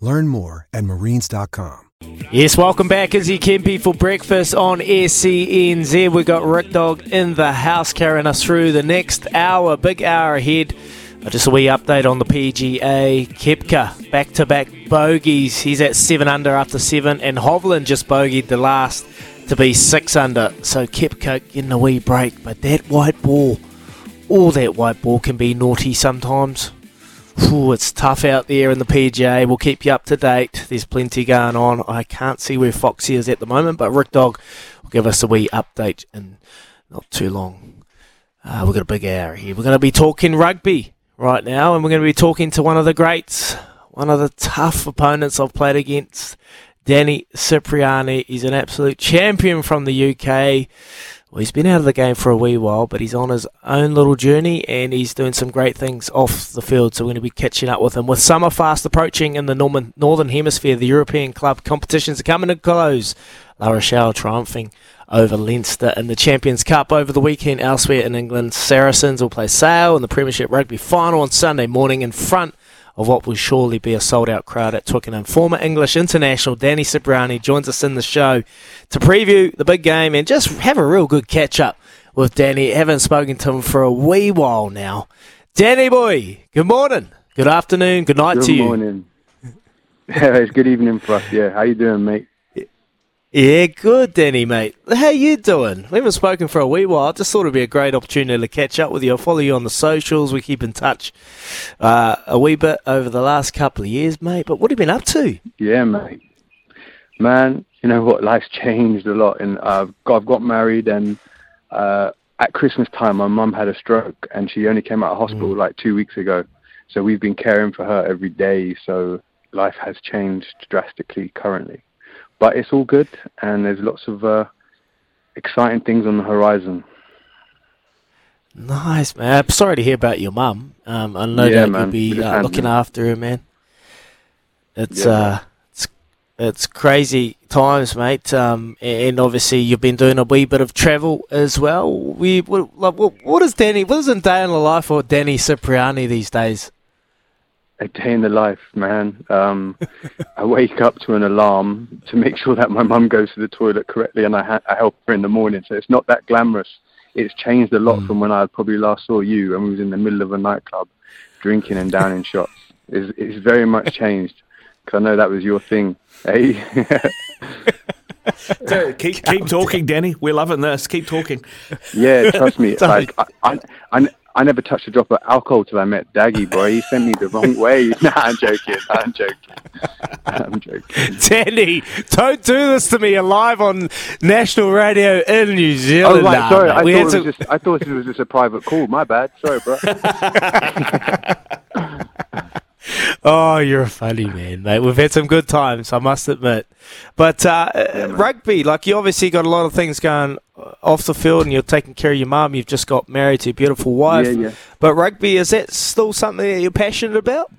Learn more at marines.com. Yes, welcome back, Izzy Kempy, for breakfast on SENZ. We've got Rick Dog in the house carrying us through the next hour, big hour ahead. Uh, Just a wee update on the PGA. Koepka, back to back bogeys. He's at 7 under after 7, and Hovland just bogeyed the last to be 6 under. So Koepka getting a wee break, but that white ball, all that white ball can be naughty sometimes. It's tough out there in the PGA. We'll keep you up to date. There's plenty going on. I can't see where Foxy is at the moment, but Rick Dog will give us a wee update in not too long. Uh, we've got a big hour here. We're going to be talking rugby right now, and we're going to be talking to one of the greats, one of the tough opponents I've played against, Danny Cipriani. He's an absolute champion from the UK. Well, he's been out of the game for a wee while, but he's on his own little journey and he's doing some great things off the field. So we're going to be catching up with him. With summer fast approaching in the Norman, Northern Hemisphere, the European club competitions are coming to close. La Rochelle triumphing over Leinster in the Champions Cup over the weekend. Elsewhere in England, Saracens will play Sale in the Premiership Rugby final on Sunday morning in front of what will surely be a sold out crowd at Twickenham. Former English international Danny Cipriani joins us in the show to preview the big game and just have a real good catch up with Danny. Haven't spoken to him for a wee while now. Danny boy, good morning, good afternoon, good night Good to you. Good morning. it's good evening for us. Yeah, how you doing, mate? Yeah, good, Danny, mate. How you doing? We haven't spoken for a wee while. I just thought it'd be a great opportunity to catch up with you. I follow you on the socials. We keep in touch uh, a wee bit over the last couple of years, mate. But what have you been up to? Yeah, mate. Man, you know what? Life's changed a lot, and I've got, I've got married, and uh, at Christmas time, my mum had a stroke, and she only came out of hospital Mm. like two weeks ago. So we've been caring for her every day. So life has changed drastically currently, but it's all good, and there's lots of uh, exciting things on the horizon. Nice, man. I'm sorry to hear about your mum. Um, I know Yeah, that you'll be uh, looking after her, man. It's Yeah, uh, it's it's crazy times, mate. Um, and obviously you've been doing a wee bit of travel as well. We what, like, what, what is Danny? What is a day in the life for Danny Cipriani these days? A day in the life, man. Um, I wake up to an alarm to make sure that my mum goes to the toilet correctly, and I, ha- I help her in the morning. So it's not that glamorous. It's changed a lot Mm. from when I probably last saw you, and we was in the middle of a nightclub, drinking and downing shots. It's, it's very much changed. Because I know that was your thing. Hey, So keep keep talking, Danny. We're loving this. Keep talking. yeah, trust me. Like I, I, I, I never touched a drop of alcohol till I met Daggy, boy. He sent me the wrong way. Nah, I'm joking. I'm joking. I'm joking. Danny, don't do this to me live on national radio in New Oh Zealand. right, Nah, sorry. I thought, was just, I thought it was just a private call. My bad. Sorry, bro. Oh, you're a funny man, mate. We've had some good times, I must admit. But uh, uh, rugby, like you obviously got a lot of things going off the field, and you're taking care of your mum. You've just got married to a beautiful wife. Yeah, yeah. But rugby is that still something that you're passionate about?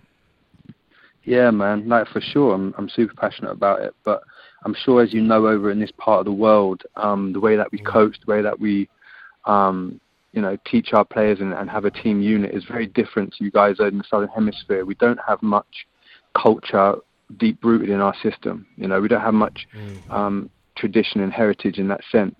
Yeah, man. Like for sure, I'm I'm super passionate about it. But I'm sure, as you know, over in this part of the world, um, the way that we coach, the way that we, um, you know, teach our players and, and have a team unit is very different to you guys in the southern hemisphere. We don't have much culture deep rooted in our system. You know, we don't have much um, tradition and heritage in that sense.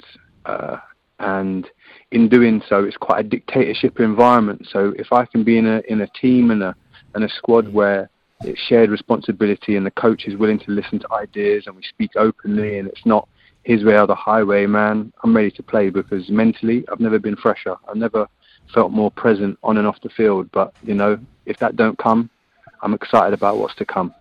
Uh, and in doing so, it's quite a dictatorship environment. So if I can be in a in a team and a and a squad where it's shared responsibility, and the coach is willing to listen to ideas, and we speak openly, and it's not his way or the highway, man. I'm ready to play because mentally, I've never been fresher. I've never felt more present on and off the field. But you know, if that don't come, I'm excited about what's to come.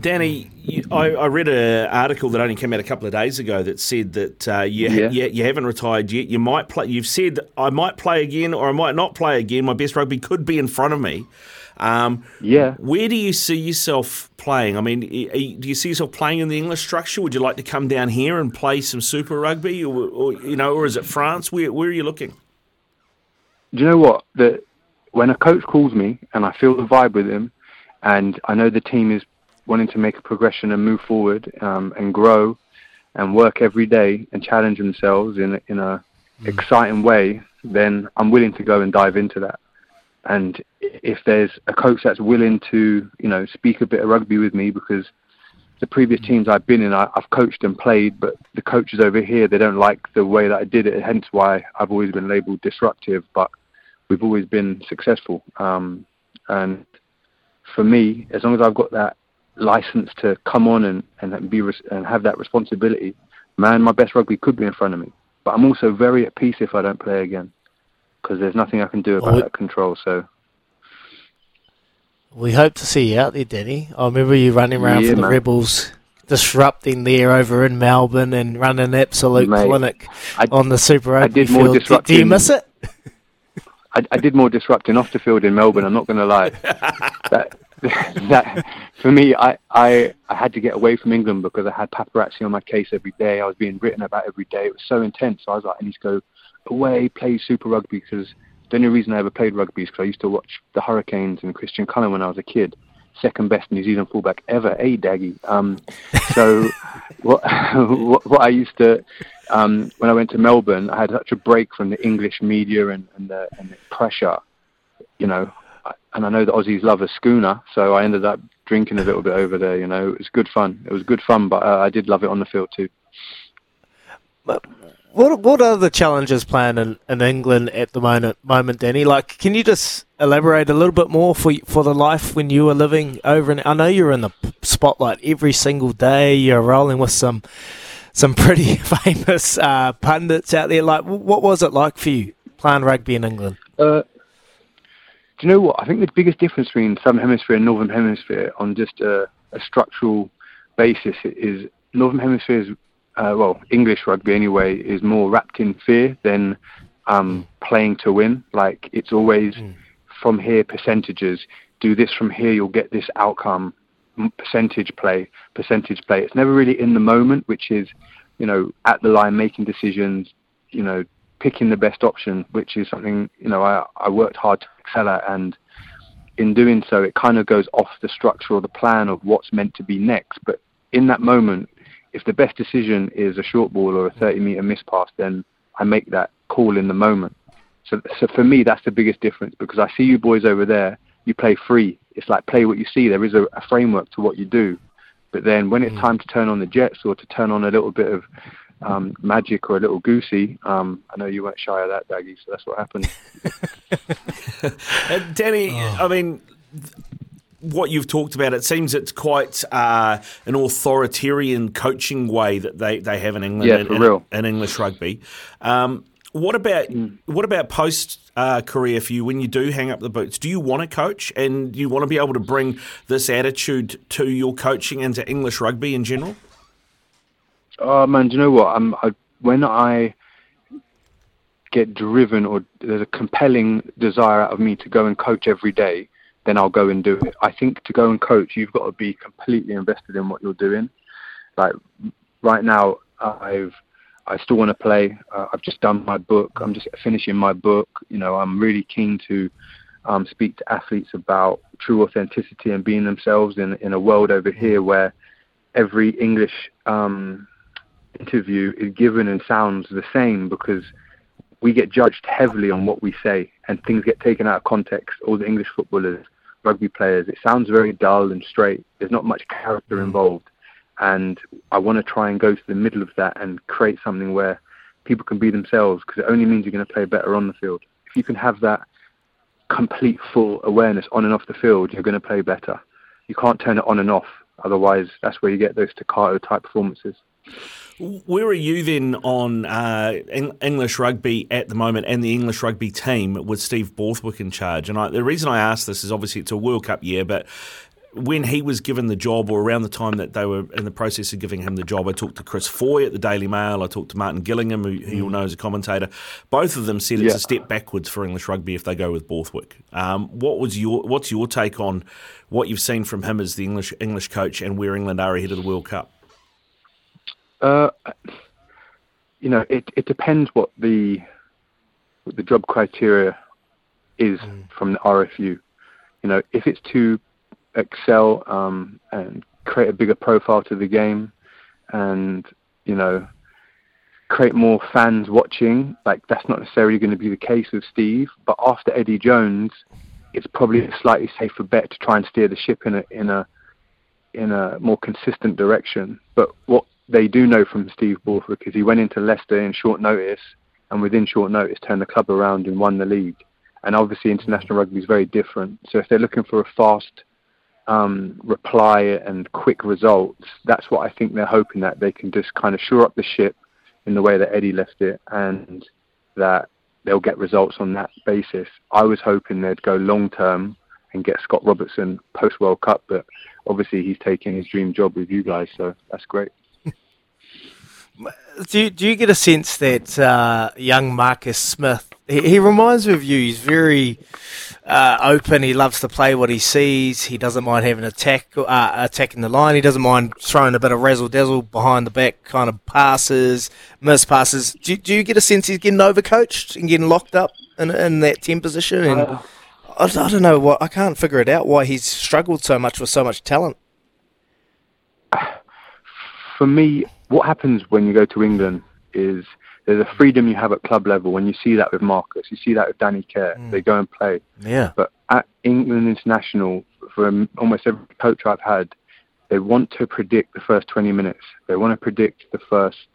Danny, you, I, I, read an article that only came out a couple of days ago that said that uh, you, yeah. you, you haven't retired yet. You might play. You've said I might play again or I might not play again. My best rugby could be in front of me. Um, yeah. Where do you see yourself playing? I mean, do you see yourself playing in the English structure? Would you like to come down here and play some Super Rugby, or, or you know, or is it France? Where Where are you looking? Do you know what? The when a coach calls me and I feel the vibe with him, and I know the team is wanting to make a progression and move forward um, and grow and work every day and challenge themselves in in a mm. exciting way, then I'm willing to go and dive into that. And if there's a coach that's willing to, you know, speak a bit of rugby with me, because the previous teams I've been in, I, have coached and played, but the coaches over here they don't like the way that I did it. Hence why I've always been labelled disruptive, but we've always been successful. Um, and for me, as long as I've got that license to come on and and be res- and have that responsibility, man, my best rugby could be in front of me. But I'm also very at peace if I don't play again because there's nothing I can do about well, that control. So we hope to see you out there, Danny. I remember you running around yeah, for the man. Rebels, disrupting there over in Melbourne and running an absolute Mate, clinic I, on the Super Rugby field. Do, do you miss it? I, I, did more disrupting off the field in Melbourne. I'm not going to lie. that, that for me, I, I I had to get away from England because I had paparazzi on my case every day. I was being written about every day. It was so intense. So I was like, I need to go away, play Super Rugby because the only reason I ever played rugby is because I used to watch the Hurricanes and Christian Cullen when I was a kid. Second best New Zealand fullback ever, a Daggy. Um, so what, what, what I used to um, when I went to Melbourne, I had such a break from the English media and, and, the, and the pressure, you know. And I know the Aussies love a schooner, so I ended up drinking a little bit over there. You know, it was good fun. It was good fun, but uh, I did love it on the field too. What what are the challenges playing in, in England at the moment, moment, Danny? Like, can you just elaborate a little bit more for for the life when you were living over in? I know you're in the spotlight every single day. You're rolling with some some pretty famous uh, pundits out there. Like, what was it like for you playing rugby in England? Uh, do you know what? I think the biggest difference between Southern Hemisphere and Northern Hemisphere on just a, a structural basis is Northern Hemisphere is uh, well, English rugby anyway, is more wrapped in fear than um, playing to win. Like it's always mm. from here percentages. Do this from here, you'll get this outcome. Percentage play, percentage play. It's never really in the moment, which is, you know, at the line making decisions. You know, picking the best option, which is something you know I, I worked hard to excel at, and in doing so, it kind of goes off the structure or the plan of what's meant to be next. But in that moment, if the best decision is a short ball or a 30 meter miss pass, then I make that call in the moment. So, so for me, that's the biggest difference because I see you boys over there. You play free. It's like play what you see. There is a, a framework to what you do, but then when it's mm. time to turn on the jets or to turn on a little bit of um, magic or a little goosey, um, I know you weren't shy of that, Daggy. So that's what happened. Danny, oh. I mean, what you've talked about, it seems it's quite uh, an authoritarian coaching way that they, they have in England yeah, for in, real. in, English rugby. Um, what about mm. what about post uh, career for you when you do hang up the boots? Do you want to coach and you want to be able to bring this attitude to your coaching and to English rugby in general? Oh man, do you know what? I'm, I, when I get driven or there's a compelling desire out of me to go and coach every day, then I'll go and do it. I think to go and coach, you've got to be completely invested in what you're doing. Like right now, I've I still want to play. Uh, I've just done my book. I'm just finishing my book. You know, I'm really keen to um, speak to athletes about true authenticity and being themselves in in a world over here where every English um, interview is given and sounds the same because we get judged heavily on what we say and things get taken out of context. All the English footballers rugby players, it sounds very dull and straight. There's not much character mm. involved. And I want to try and go to the middle of that and create something where people can be themselves because it only means you're going to play better on the field. If you can have that complete full awareness on and off the field, you're going to play better. you can't turn it on and off. Otherwise, that's where you get those staccato type performances. Where are you then on uh, English rugby at the moment and the English rugby team with Steve Borthwick in charge? And I, the reason I ask this is obviously it's a World Cup year, but when he was given the job, or around the time that they were in the process of giving him the job, I talked to Chris Foy at the Daily Mail. I talked to Martin Gillingham, who, who you'll know as a commentator. Both of them said yeah. it's a step backwards for English rugby if they go with Borthwick. Um, what was your What's your take on what you've seen from him as the English English coach and where England are ahead of the World Cup? Uh, you know, it, it depends what the what the job criteria is mm. from the RFU. You know, if it's to excel um, and create a bigger profile to the game, and you know, create more fans watching. Like that's not necessarily going to be the case with Steve. But after Eddie Jones, it's probably a slightly safer bet to try and steer the ship in a in a in a more consistent direction. But what they do know from Steve Borthwick because he went into Leicester in short notice, and within short notice turned the club around and won the league. And obviously, international rugby is very different. So if they're looking for a fast um, reply and quick results, that's what I think they're hoping that they can just kind of shore up the ship in the way that Eddie left it, and that they'll get results on that basis. I was hoping they'd go long term and get Scott Robertson post World Cup, but obviously he's taking his dream job with you guys, so that's great. Do you, do you get a sense that uh, young Marcus Smith he, he, reminds me of you? He's very uh, open. He loves to play what he sees. He doesn't mind having attack uh, attacking the line. He doesn't mind throwing a bit of razzle dazzle behind the back kind of passes, miss passes. Do, do you get a sense he's getting overcoached and getting locked up in, in that ten position? And uh, I, I don't know what I can't figure it out why he's struggled so much with so much talent. For me, what happens when you go to England is there's a freedom you have at club level. When you see that with Marcus, you see that with Danny Care. Mm. They go and play. Yeah. But at England International, for almost every coach I've had, they want to predict the first 20 minutes. They want to predict the first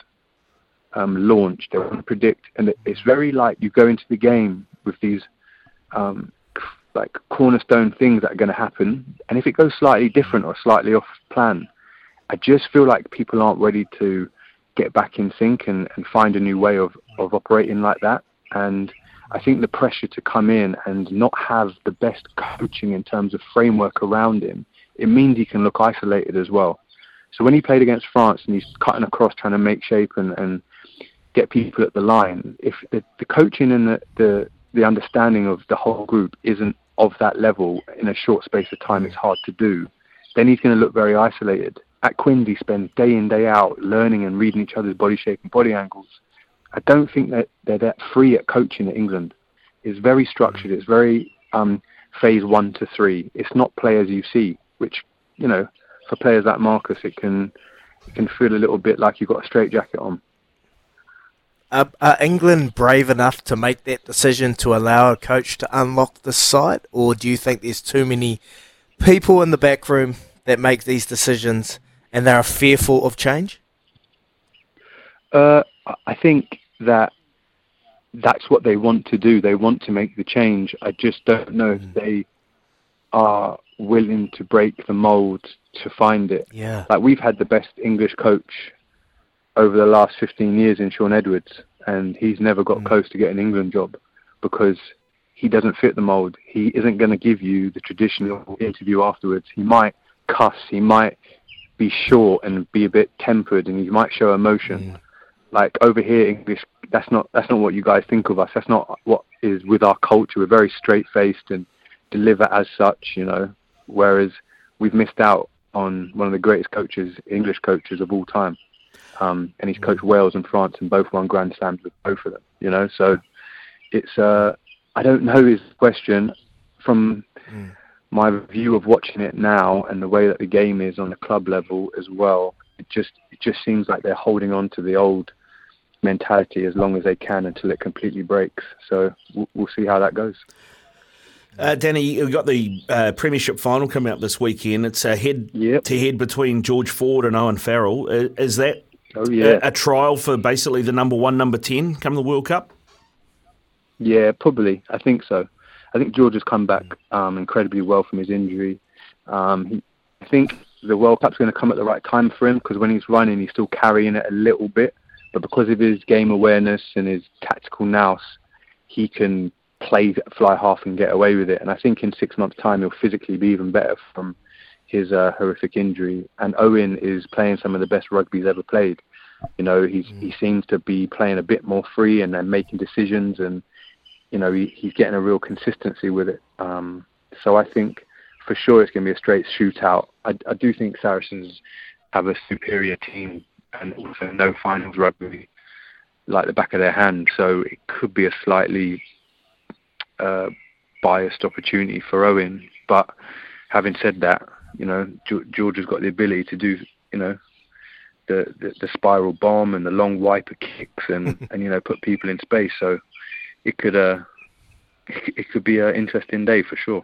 um, launch. They want to predict, and it's very like you go into the game with these um, like cornerstone things that are going to happen, and if it goes slightly different or slightly off plan, I just feel like people aren't ready to get back in sync and, and find a new way of, of operating like that. And I think the pressure to come in and not have the best coaching in terms of framework around him, it means he can look isolated as well. So when he played against France and he's cutting across trying to make shape and, and get people at the line, if the, the coaching and the, the, the understanding of the whole group isn't of that level in a short space of time, it's hard to do, then he's going to look very isolated at Quins spend day in day out learning and reading each other's body shape and body angles. I don't think that they're that free at coaching at England. It's very structured. It's very um, phase one to three. It's not play as you see, which you know for players like Marcus, it can it can feel a little bit like you've got a straight jacket on. Are, England brave enough to make that decision to allow a coach to unlock the site, or do you think there's too many people in the back room that make these decisions and they are fearful of change? Uh, I think that that's what they want to do. They want to make the change. I just don't know mm. if they are willing to break the mold to find it. Yeah. Like we've had the best English coach over the last 15 years in Shaun Edwards, and he's never got mm. close to getting an England job because he doesn't fit the mold. He isn't going to give you the traditional interview afterwards. He might cuss. He might be short and be a bit tempered, and you might show emotion. Mm. Like over here, English, that's not that's not what you guys think of us. That's not what is with our culture. We're very straight faced and deliver as such, you know. Whereas we've missed out on one of the greatest coaches, English coaches of all time. Um, and he's coached. Wales and France and both won Grand Slams with both of them. You know, so it's uh, I don't know his question from mm my view of watching it now and the way that the game is on the club level as well, it just it just seems like they're holding on to the old mentality as long as they can until it completely breaks. So we'll, we'll see how that goes. Uh, Danny, we've got the uh, Premiership final coming up this weekend. It's a head yep. to head between George Ford and Owen Farrell. Is that oh, yeah. a, a, trial for basically the number one, number 10 come the World Cup? Yeah, probably. I think so. I think George has come back um, incredibly well from his injury. Um, he I think the World Cup's going to come at the right time for him because when he's running, he's still carrying it a little bit. But because of his game awareness and his tactical nous, he can play fly half and get away with it. And I think in six months' time, he'll physically be even better from his uh, horrific injury. And Owen is playing some of the best rugby he's ever played. You know, he's mm. he seems to be playing a bit more free and then making decisions, and you know, he, he's getting a real consistency with it. Um, so I think for sure it's going to be a straight shootout. I, I do think Saracens have a superior team and also no finals rugby like the back of their hand. So it could be a slightly uh, biased opportunity for Owen. But having said that, you know, George has got the ability to do, you know, the, the, the spiral bomb and the long wiper kicks and, and you know put people in space. So it could uh it could be an interesting day for sure.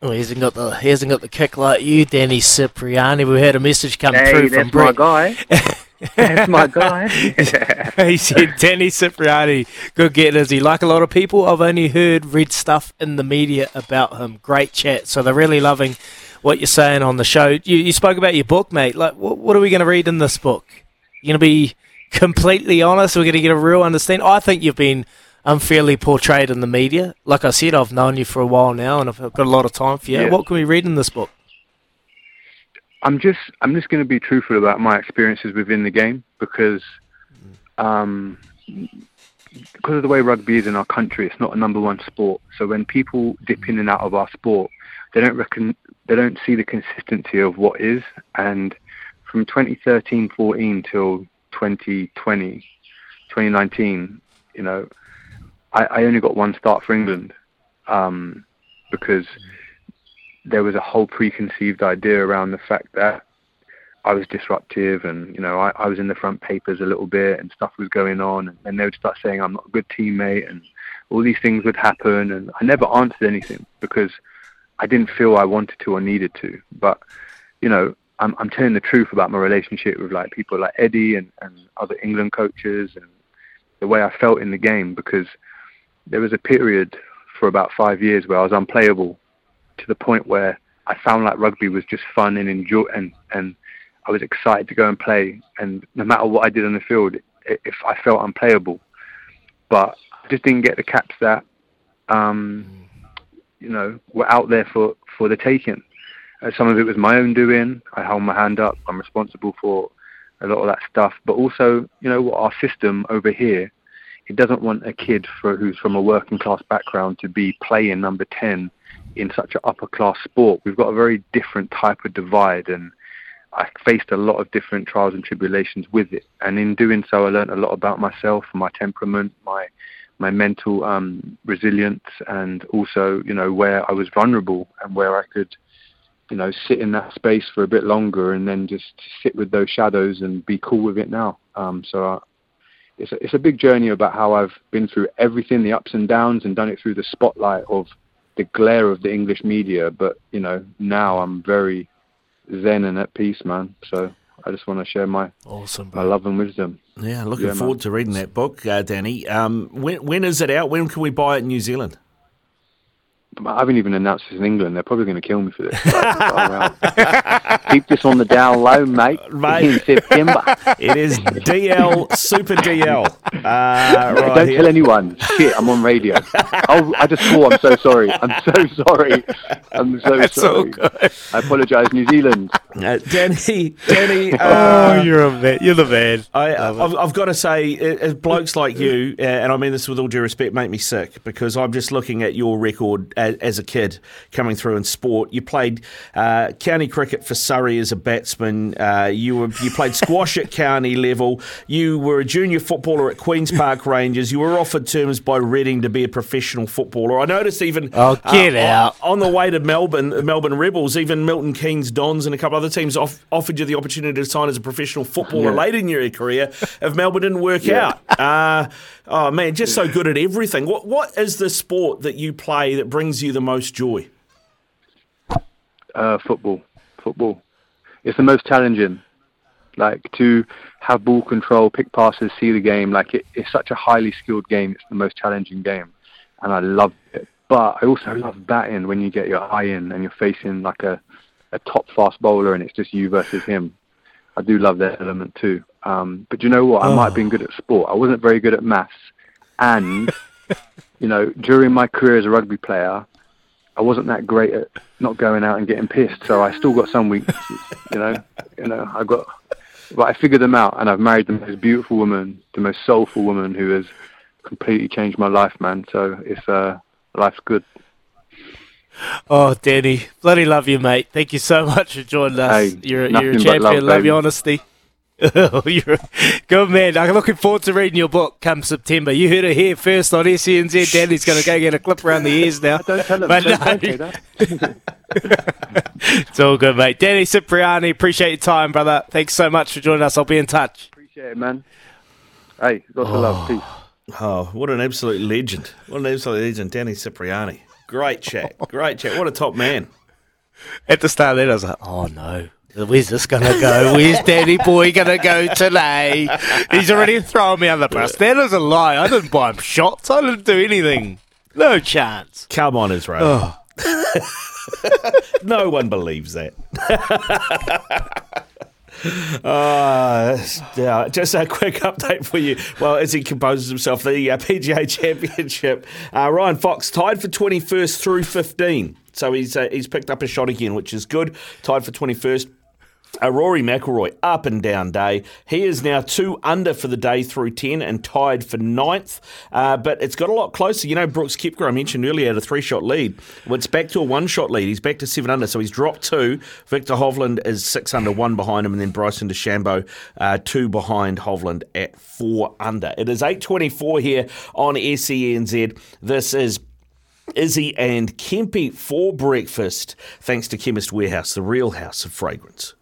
Well, he hasn't got the he hasn't got the kick like you, Danny Cipriani. We had a message come hey, through from Brett. my guy. that's my guy. he said Danny Cipriani, good get is he? Like a lot of people, I've only heard read stuff in the media about him. Great chat. So they're really loving what you're saying on the show. You, you spoke about your book, mate. Like, what, what are we going to read in this book? You're going to be completely honest. We're going to get a real understanding. I think you've been unfairly portrayed in the media. Like I said, I've known you for a while now, and I've got a lot of time for you. Yeah. What can we read in this book? I'm just I'm just going to be truthful about my experiences within the game because um, because of the way rugby is in our country, it's not a number one sport. So when people dip in and out of our sport, they don't reckon they don't see the consistency of what is. And from 2013-14 till 2020, 2019, you know, I, I only got one start for England um, because there was a whole preconceived idea around the fact that I was disruptive and you know I, I was in the front papers a little bit and stuff was going on and, they would start saying I'm not a good teammate and all these things would happen and I never answered anything because I didn't feel I wanted to or needed to. But you know I'm I'm telling the truth about my relationship with like people like Eddie and, and other England coaches and the way I felt in the game because there was a period for about five years where I was unplayable to the point where I found like rugby was just fun and enjoy and and I was excited to go and play. And no matter what I did on the field, if I felt unplayable, but I just didn't get the caps that um, you know were out there for for the taking. Uh, some of it was my own doing. I held my hand up. I'm responsible for a lot of that stuff. But also, you know, our system over here, it doesn't want a kid for, who's from a working class background to be playing number 10 in such an upper class sport. We've got a very different type of divide, and I faced a lot of different trials and tribulations with it. And in doing so, I learned a lot about myself, my temperament, my my mental um, resilience, and also, you know, where I was vulnerable and where I could, you know, sit in that space for a bit longer, and then just sit with those shadows and be cool with it now. Um, so. It's a, it's a big journey about how I've been through everything, the ups and downs, and done it through the spotlight of the glare of the English media. But you know, now I'm very zen and at peace, man. So I just want to share my awesome, my love and wisdom. Yeah, looking yeah, forward man. to reading that book, uh, Danny. Um, when when is it out? When can we buy it in New Zealand? I haven't even announced this in England. They're probably going to kill me for this. Keep this on the down low, mate. mate. In September. It is DL, Super DL. Uh, right Don't here. tell anyone. Shit, I'm on radio. oh, I just swore. I'm so sorry. I'm so sorry. I'm so That's sorry. I apologise, New Zealand. Uh, Danny, Danny. Oh, uh, oh, you're a man. You're the man. I, have I've got to say, uh, blokes like you, uh, and I mean this with all due respect, make me sick because I'm just looking at your record as, as a kid coming through in sport. You played uh, county cricket for Surrey as a batsman. Uh, you were you played squash at county level. You were a junior footballer at Queens Park Rangers. You were offered terms by Reading to be a professional footballer. I noticed even oh get uh, out on, on, the way to Melbourne, Melbourne Rebels, even Milton Keynes Dons and a couple other teams off, offered you the opportunity to sign as a professional footballer yeah. later in your career. If Melbourne didn't work yeah. out, uh, oh man, just so good at everything. What what is the sport that you play that brings you the most joy? Uh, football. Football. It's the most challenging. Like to have ball control, pick passes, see the game. Like it, it's such a highly skilled game. It's the most challenging game, and I love it. But I also love batting when you get your eye in and you're facing like a a top fast bowler and it's just you versus him. I do love that element too. Um, but you know what? I oh. might have been good at sport. I wasn't very good at maths, and you know, during my career as a rugby player, I wasn't that great at not going out and getting pissed. So I still got some weaknesses. You know, you know, I got, but I figured them out, and I've married the most beautiful woman, the most soulful woman who has completely changed my life, man. So it's uh, life's good. Oh, Danny, bloody love you, mate. Thank you so much for joining us. Hey, you're, you're a champion. Love, love your honesty. you're good man. I'm looking forward to reading your book come September. You heard it here first on SENZ. Danny's going to go get a clip around the ears now. don't tell him. But don't, no. don't it's all good, mate. Danny Cipriani, appreciate your time, brother. Thanks so much for joining us. I'll be in touch. Appreciate it, man. Hey, lots oh. of love. Peace. Oh, what an absolute legend. What an absolute legend, Danny Cipriani. Great chat. Great chat. What a top man. At the start of that, I was like, oh no. Where's this going to go? Where's Danny Boy going to go today? He's already thrown me on the bus. That is a lie. I didn't buy him shots. I didn't do anything. No chance. Come on, Israel. Oh. no one believes that. Uh, yeah, just a quick update for you. Well, as he composes himself, the uh, PGA Championship, uh, Ryan Fox tied for 21st through 15. So he's uh, he's picked up a shot again, which is good. Tied for 21st. Uh, Rory McIlroy, up and down day. He is now two under for the day through 10 and tied for ninth. Uh, but it's got a lot closer. You know, Brooks Koepka, I mentioned earlier, had a three shot lead. It's back to a one shot lead. He's back to seven under, so he's dropped two. Victor Hovland is six under, one behind him, and then Bryson DeChambeau, uh, two behind Hovland at four under. It is 8.24 here on SENZ. This is Izzy and Kempy for breakfast, thanks to Chemist Warehouse, the real house of fragrance.